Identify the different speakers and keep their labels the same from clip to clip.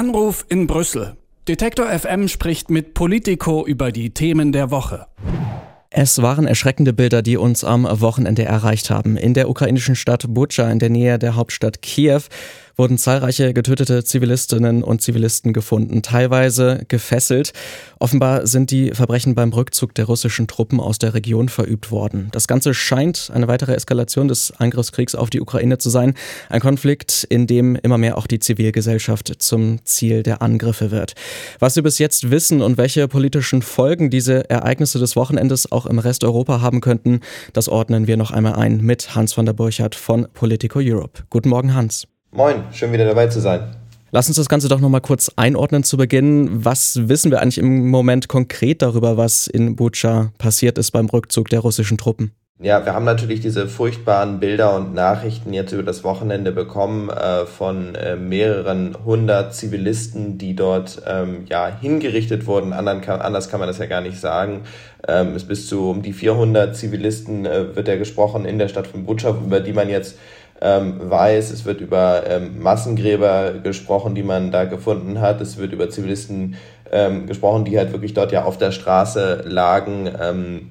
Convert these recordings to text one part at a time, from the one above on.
Speaker 1: Anruf in Brüssel. Detektor FM spricht mit Politico über die Themen der Woche.
Speaker 2: Es waren erschreckende Bilder, die uns am Wochenende erreicht haben. In der ukrainischen Stadt Bucha in der Nähe der Hauptstadt Kiew wurden zahlreiche getötete Zivilistinnen und Zivilisten gefunden, teilweise gefesselt. Offenbar sind die Verbrechen beim Rückzug der russischen Truppen aus der Region verübt worden. Das Ganze scheint eine weitere Eskalation des Angriffskriegs auf die Ukraine zu sein. Ein Konflikt, in dem immer mehr auch die Zivilgesellschaft zum Ziel der Angriffe wird. Was wir bis jetzt wissen und welche politischen Folgen diese Ereignisse des Wochenendes auch im Rest Europa haben könnten, das ordnen wir noch einmal ein mit Hans van der Burchardt von Politico Europe. Guten Morgen, Hans.
Speaker 3: Moin, schön wieder dabei zu sein.
Speaker 2: Lass uns das Ganze doch nochmal kurz einordnen zu Beginn. Was wissen wir eigentlich im Moment konkret darüber, was in Bucha passiert ist beim Rückzug der russischen Truppen?
Speaker 3: Ja, wir haben natürlich diese furchtbaren Bilder und Nachrichten jetzt über das Wochenende bekommen äh, von äh, mehreren hundert Zivilisten, die dort ähm, ja hingerichtet wurden. Andern kann, anders kann man das ja gar nicht sagen. Ähm, es bis zu um die 400 Zivilisten äh, wird ja gesprochen in der Stadt von Bucha, über die man jetzt ähm, weiß. Es wird über ähm, Massengräber gesprochen, die man da gefunden hat. Es wird über Zivilisten ähm, gesprochen, die halt wirklich dort ja auf der Straße lagen. Ähm,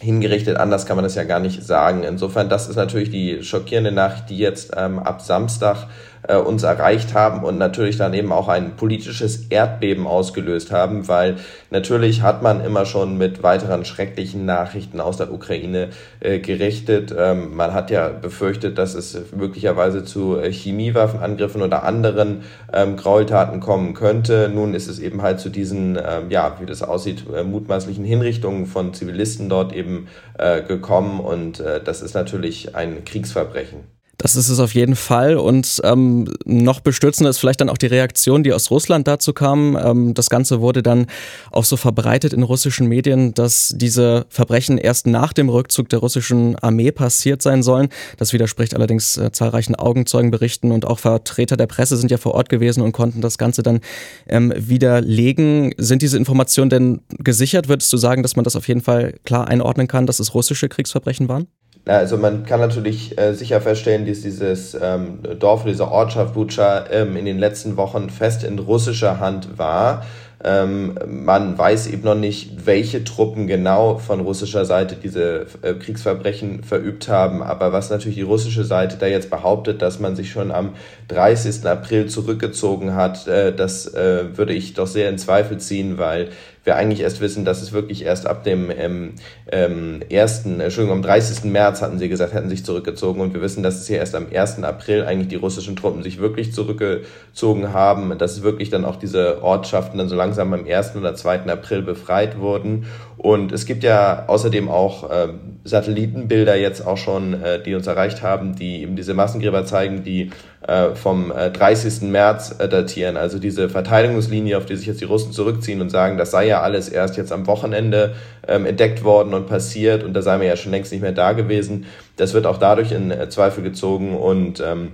Speaker 3: hingerichtet, anders kann man das ja gar nicht sagen. Insofern, das ist natürlich die schockierende Nachricht, die jetzt ähm, ab Samstag äh, uns erreicht haben und natürlich dann eben auch ein politisches Erdbeben ausgelöst haben, weil natürlich hat man immer schon mit weiteren schrecklichen Nachrichten aus der Ukraine äh, gerichtet. Ähm, man hat ja befürchtet, dass es möglicherweise zu äh, Chemiewaffenangriffen oder anderen ähm, Gräueltaten kommen könnte. Nun ist es eben halt zu diesen, ähm, ja, wie das aussieht, äh, mutmaßlichen Hinrichtungen von Zivilisten dort eben äh, gekommen und äh, das ist natürlich ein Kriegsverbrechen.
Speaker 2: Das ist es auf jeden Fall. Und ähm, noch bestürzender ist vielleicht dann auch die Reaktion, die aus Russland dazu kam. Ähm, das Ganze wurde dann auch so verbreitet in russischen Medien, dass diese Verbrechen erst nach dem Rückzug der russischen Armee passiert sein sollen. Das widerspricht allerdings äh, zahlreichen Augenzeugenberichten und auch Vertreter der Presse sind ja vor Ort gewesen und konnten das Ganze dann ähm, widerlegen. Sind diese Informationen denn gesichert? Würdest du sagen, dass man das auf jeden Fall klar einordnen kann, dass es russische Kriegsverbrechen waren?
Speaker 3: Also man kann natürlich äh, sicher feststellen, dass dieses ähm, Dorf, diese Ortschaft Bucha ähm, in den letzten Wochen fest in russischer Hand war. Ähm, man weiß eben noch nicht, welche Truppen genau von russischer Seite diese äh, Kriegsverbrechen verübt haben. Aber was natürlich die russische Seite da jetzt behauptet, dass man sich schon am 30. April zurückgezogen hat, äh, das äh, würde ich doch sehr in Zweifel ziehen, weil wir eigentlich erst wissen, dass es wirklich erst ab dem ähm, ähm, 1., Entschuldigung, am 30. März hatten sie gesagt, hätten sich zurückgezogen und wir wissen, dass es hier erst am 1. April eigentlich die russischen Truppen sich wirklich zurückgezogen haben, dass wirklich dann auch diese Ortschaften dann so langsam am 1. oder 2. April befreit wurden und es gibt ja außerdem auch äh, Satellitenbilder jetzt auch schon, äh, die uns erreicht haben, die eben diese Massengräber zeigen, die äh, vom äh, 30. März äh, datieren. Also diese Verteidigungslinie, auf die sich jetzt die Russen zurückziehen und sagen, das sei ja alles erst jetzt am Wochenende ähm, entdeckt worden und passiert und da sei man ja schon längst nicht mehr da gewesen. Das wird auch dadurch in äh, Zweifel gezogen und ähm,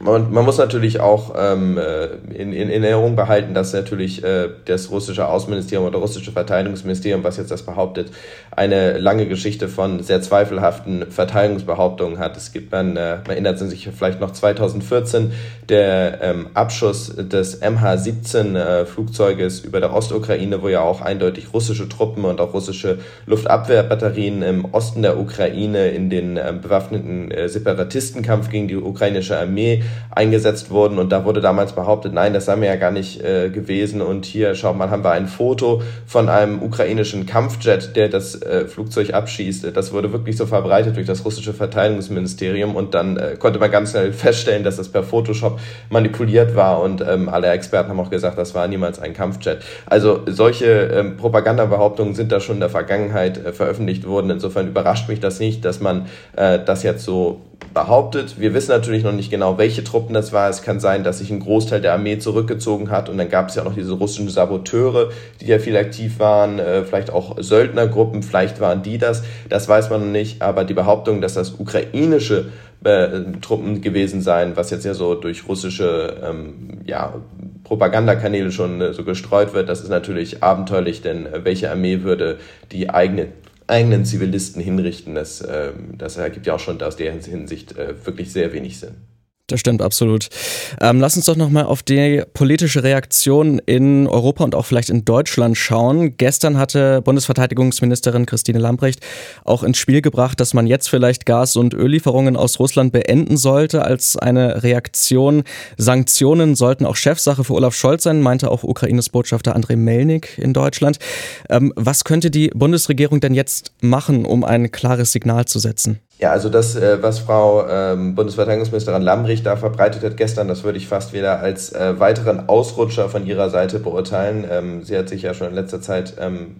Speaker 3: man, man muss natürlich auch ähm, äh, in, in Erinnerung behalten, dass natürlich äh, das russische Außenministerium oder russische Verteidigungsministerium, was jetzt das behauptet, eine lange Geschichte von sehr zweifelhaften Verteidigungsbehauptungen hat. Es gibt, man, äh, man erinnert sich vielleicht noch 2014, der ähm, Abschuss des MH17 äh, über der Ostukraine, wo ja auch eindeutig russische Truppen und auch russische Luftabwehrbatterien im Osten der Ukraine in den äh, bewaffneten äh, Separatistenkampf gegen die ukrainische Armee eingesetzt wurden. Und da wurde damals behauptet, nein, das sei mir ja gar nicht äh, gewesen. Und hier, schaut mal, haben wir ein Foto von einem ukrainischen Kampfjet, der das äh, Flugzeug abschießt. Das wurde wirklich so verbreitet durch das russische Verteidigungsministerium. Und dann äh, konnte man ganz schnell feststellen, dass das per Photoshop manipuliert war. Und ähm, alle Experten haben auch gesagt, das war niemals ein Kampfjet. Also solche ähm, Propagandabehauptungen sind da schon in der Vergangenheit äh, veröffentlicht worden. Insofern überrascht mich das nicht, dass man äh, das jetzt so behauptet. Wir wissen natürlich noch nicht genau, welche Truppen das war. Es kann sein, dass sich ein Großteil der Armee zurückgezogen hat und dann gab es ja auch noch diese russischen Saboteure, die ja viel aktiv waren, äh, vielleicht auch Söldnergruppen, vielleicht waren die das. Das weiß man noch nicht, aber die Behauptung, dass das ukrainische äh, Truppen gewesen seien, was jetzt ja so durch russische ähm, ja, Propagandakanäle schon äh, so gestreut wird, das ist natürlich abenteuerlich, denn welche Armee würde die eigene eigenen Zivilisten hinrichten, das, äh, das ergibt ja auch schon aus der Hinsicht äh, wirklich sehr wenig Sinn.
Speaker 2: Das stimmt absolut. Ähm, lass uns doch nochmal auf die politische Reaktion in Europa und auch vielleicht in Deutschland schauen. Gestern hatte Bundesverteidigungsministerin Christine Lambrecht auch ins Spiel gebracht, dass man jetzt vielleicht Gas- und Öllieferungen aus Russland beenden sollte als eine Reaktion. Sanktionen sollten auch Chefsache für Olaf Scholz sein, meinte auch Ukraines Botschafter Andrei Melnik in Deutschland. Ähm, was könnte die Bundesregierung denn jetzt machen, um ein klares Signal zu setzen?
Speaker 3: Ja, also das, äh, was Frau ähm, Bundesverteidigungsministerin Lambrich da verbreitet hat gestern, das würde ich fast wieder als äh, weiteren Ausrutscher von ihrer Seite beurteilen. Ähm, sie hat sich ja schon in letzter Zeit, ähm,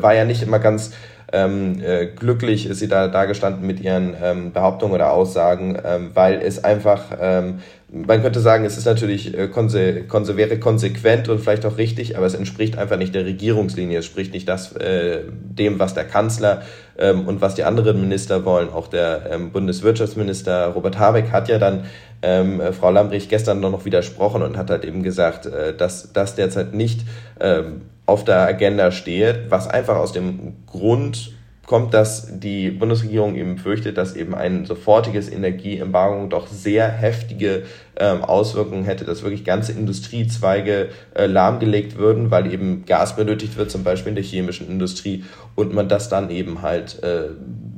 Speaker 3: war ja nicht immer ganz ähm, äh, glücklich, ist sie da dagestanden mit ihren ähm, Behauptungen oder Aussagen, ähm, weil es einfach ähm, man könnte sagen, es ist natürlich äh, konse, konse, wäre konsequent und vielleicht auch richtig, aber es entspricht einfach nicht der Regierungslinie. Es spricht nicht das, äh, dem, was der Kanzler ähm, und was die anderen Minister wollen. Auch der ähm, Bundeswirtschaftsminister Robert Habeck hat ja dann ähm, äh, Frau Lambrecht gestern noch widersprochen und hat halt eben gesagt, äh, dass das derzeit nicht ähm, auf der Agenda steht, was einfach aus dem Grund kommt, dass die Bundesregierung eben fürchtet, dass eben ein sofortiges Energieembargo doch sehr heftige ähm, Auswirkungen hätte, dass wirklich ganze Industriezweige äh, lahmgelegt würden, weil eben Gas benötigt wird, zum Beispiel in der chemischen Industrie, und man das dann eben halt, äh,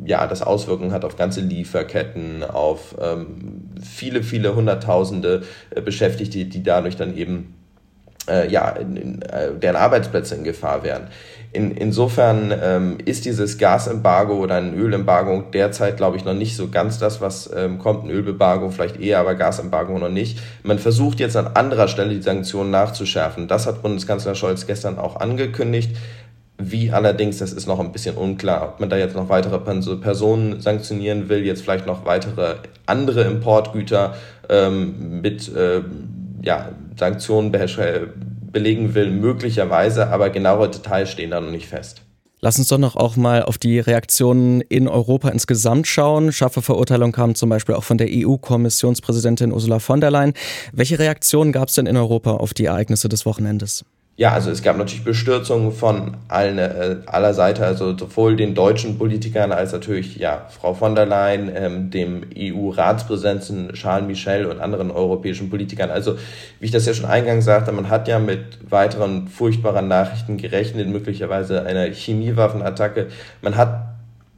Speaker 3: ja, das Auswirkungen hat auf ganze Lieferketten, auf ähm, viele, viele Hunderttausende äh, Beschäftigte, die dadurch dann eben äh, ja, in, in, äh, deren Arbeitsplätze in Gefahr wären. In, insofern ähm, ist dieses Gasembargo oder ein Ölembargo derzeit, glaube ich, noch nicht so ganz das, was ähm, kommt. Ein Ölembargo vielleicht eher, aber Gasembargo noch nicht. Man versucht jetzt an anderer Stelle die Sanktionen nachzuschärfen. Das hat Bundeskanzler Scholz gestern auch angekündigt. Wie allerdings, das ist noch ein bisschen unklar, ob man da jetzt noch weitere Personen sanktionieren will, jetzt vielleicht noch weitere andere Importgüter ähm, mit äh, ja, Sanktionen belegen will, möglicherweise, aber genaue Details stehen da noch nicht fest.
Speaker 2: Lass uns doch noch auch mal auf die Reaktionen in Europa insgesamt schauen. Scharfe Verurteilung kam zum Beispiel auch von der EU-Kommissionspräsidentin Ursula von der Leyen. Welche Reaktionen gab es denn in Europa auf die Ereignisse des Wochenendes?
Speaker 3: Ja, also es gab natürlich Bestürzungen von allen, äh, aller Seite, also sowohl den deutschen Politikern als natürlich ja Frau von der Leyen, ähm, dem EU-Ratspräsidenten Charles Michel und anderen europäischen Politikern. Also wie ich das ja schon eingangs sagte, man hat ja mit weiteren furchtbaren Nachrichten gerechnet, möglicherweise einer Chemiewaffenattacke. Man hat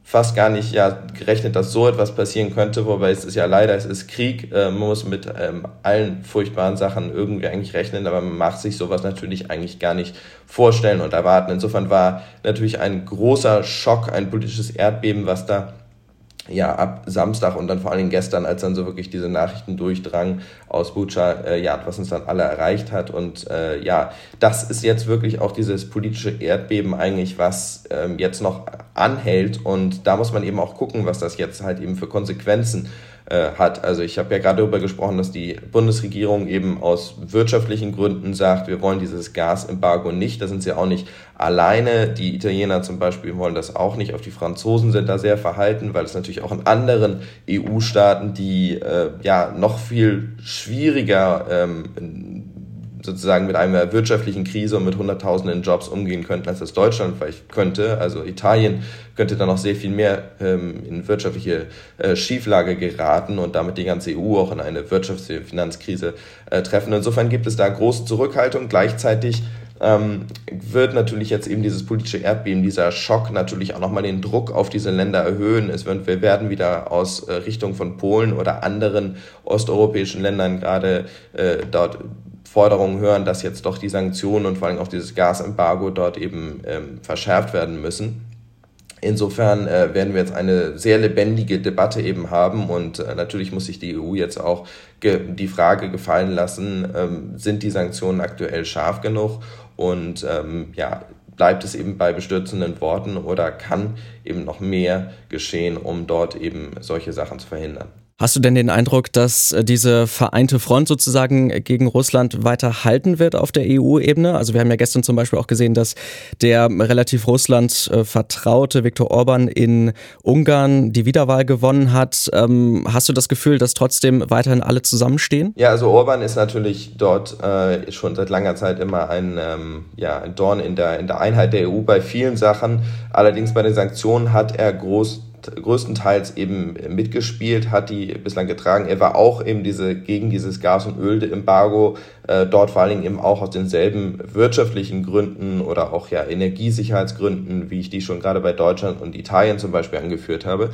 Speaker 3: fast gar nicht ja, gerechnet, dass so etwas passieren könnte, wobei es ist ja leider, es ist Krieg, äh, man muss mit ähm, allen furchtbaren Sachen irgendwie eigentlich rechnen, aber man macht sich sowas natürlich eigentlich gar nicht vorstellen und erwarten. Insofern war natürlich ein großer Schock, ein politisches Erdbeben, was da ja, ab Samstag und dann vor allen Dingen gestern, als dann so wirklich diese Nachrichten durchdrangen aus Bucha, äh, ja, was uns dann alle erreicht hat. Und äh, ja, das ist jetzt wirklich auch dieses politische Erdbeben eigentlich, was ähm, jetzt noch anhält. Und da muss man eben auch gucken, was das jetzt halt eben für Konsequenzen äh, hat. Also ich habe ja gerade darüber gesprochen, dass die Bundesregierung eben aus wirtschaftlichen Gründen sagt, wir wollen dieses Gasembargo nicht. Da sind sie auch nicht alleine. Die Italiener zum Beispiel wollen das auch nicht. Auch die Franzosen sind da sehr verhalten, weil es natürlich auch in anderen EU-Staaten, die äh, ja noch viel schwieriger ähm, sozusagen mit einer wirtschaftlichen Krise und mit Hunderttausenden Jobs umgehen könnten, als das Deutschland vielleicht könnte. Also Italien könnte dann noch sehr viel mehr ähm, in wirtschaftliche äh, Schieflage geraten und damit die ganze EU auch in eine Wirtschafts- und Finanzkrise äh, treffen. Insofern gibt es da große Zurückhaltung. Gleichzeitig ähm, wird natürlich jetzt eben dieses politische Erdbeben, dieser Schock natürlich auch nochmal den Druck auf diese Länder erhöhen. Es wird, wir werden wieder aus äh, Richtung von Polen oder anderen osteuropäischen Ländern gerade äh, dort Forderungen hören, dass jetzt doch die Sanktionen und vor allem auch dieses Gasembargo dort eben ähm, verschärft werden müssen. Insofern äh, werden wir jetzt eine sehr lebendige Debatte eben haben und äh, natürlich muss sich die EU jetzt auch die Frage gefallen lassen, ähm, sind die Sanktionen aktuell scharf genug und ähm, ja, bleibt es eben bei bestürzenden Worten oder kann eben noch mehr geschehen, um dort eben solche Sachen zu verhindern?
Speaker 2: Hast du denn den Eindruck, dass äh, diese vereinte Front sozusagen gegen Russland weiter halten wird auf der EU-Ebene? Also wir haben ja gestern zum Beispiel auch gesehen, dass der relativ Russland äh, vertraute Viktor Orban in Ungarn die Wiederwahl gewonnen hat. Ähm, hast du das Gefühl, dass trotzdem weiterhin alle zusammenstehen?
Speaker 3: Ja, also Orban ist natürlich dort äh, schon seit langer Zeit immer ein, ähm, ja, ein Dorn in der, in der Einheit der EU bei vielen Sachen. Allerdings bei den Sanktionen hat er groß größtenteils eben mitgespielt, hat die bislang getragen. Er war auch eben diese, gegen dieses Gas- und Ölembargo, äh, dort vor allen Dingen eben auch aus denselben wirtschaftlichen Gründen oder auch ja Energiesicherheitsgründen, wie ich die schon gerade bei Deutschland und Italien zum Beispiel angeführt habe.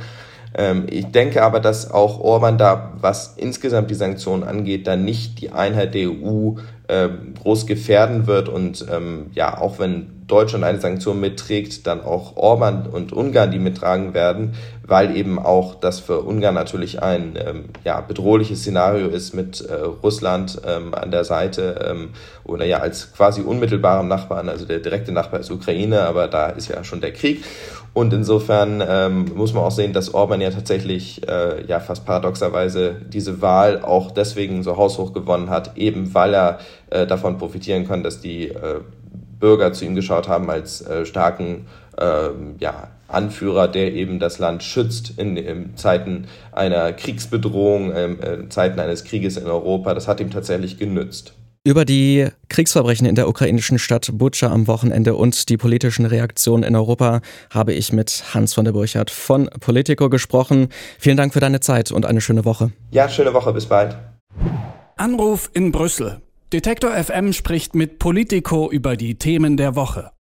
Speaker 3: Ähm, ich denke aber, dass auch Orban da, was insgesamt die Sanktionen angeht, dann nicht die Einheit der EU äh, groß gefährden wird und ähm, ja, auch wenn Deutschland eine Sanktion mitträgt, dann auch Orban und Ungarn die mittragen werden, weil eben auch das für Ungarn natürlich ein ähm, ja, bedrohliches Szenario ist mit äh, Russland ähm, an der Seite ähm, oder ja als quasi unmittelbarem Nachbarn, also der direkte Nachbar ist Ukraine, aber da ist ja schon der Krieg. Und insofern ähm, muss man auch sehen, dass Orban ja tatsächlich äh, ja fast paradoxerweise diese Wahl auch deswegen so haushoch gewonnen hat, eben weil er äh, davon profitieren kann, dass die äh, Bürger zu ihm geschaut haben als äh, starken äh, ja, Anführer, der eben das Land schützt in, in Zeiten einer Kriegsbedrohung, ähm, äh, in Zeiten eines Krieges in Europa. Das hat ihm tatsächlich genützt.
Speaker 2: Über die Kriegsverbrechen in der ukrainischen Stadt Butscha am Wochenende und die politischen Reaktionen in Europa habe ich mit Hans von der Burchardt von Politico gesprochen. Vielen Dank für deine Zeit und eine schöne Woche.
Speaker 3: Ja, schöne Woche, bis bald.
Speaker 1: Anruf in Brüssel. Detektor FM spricht mit Politico über die Themen der Woche.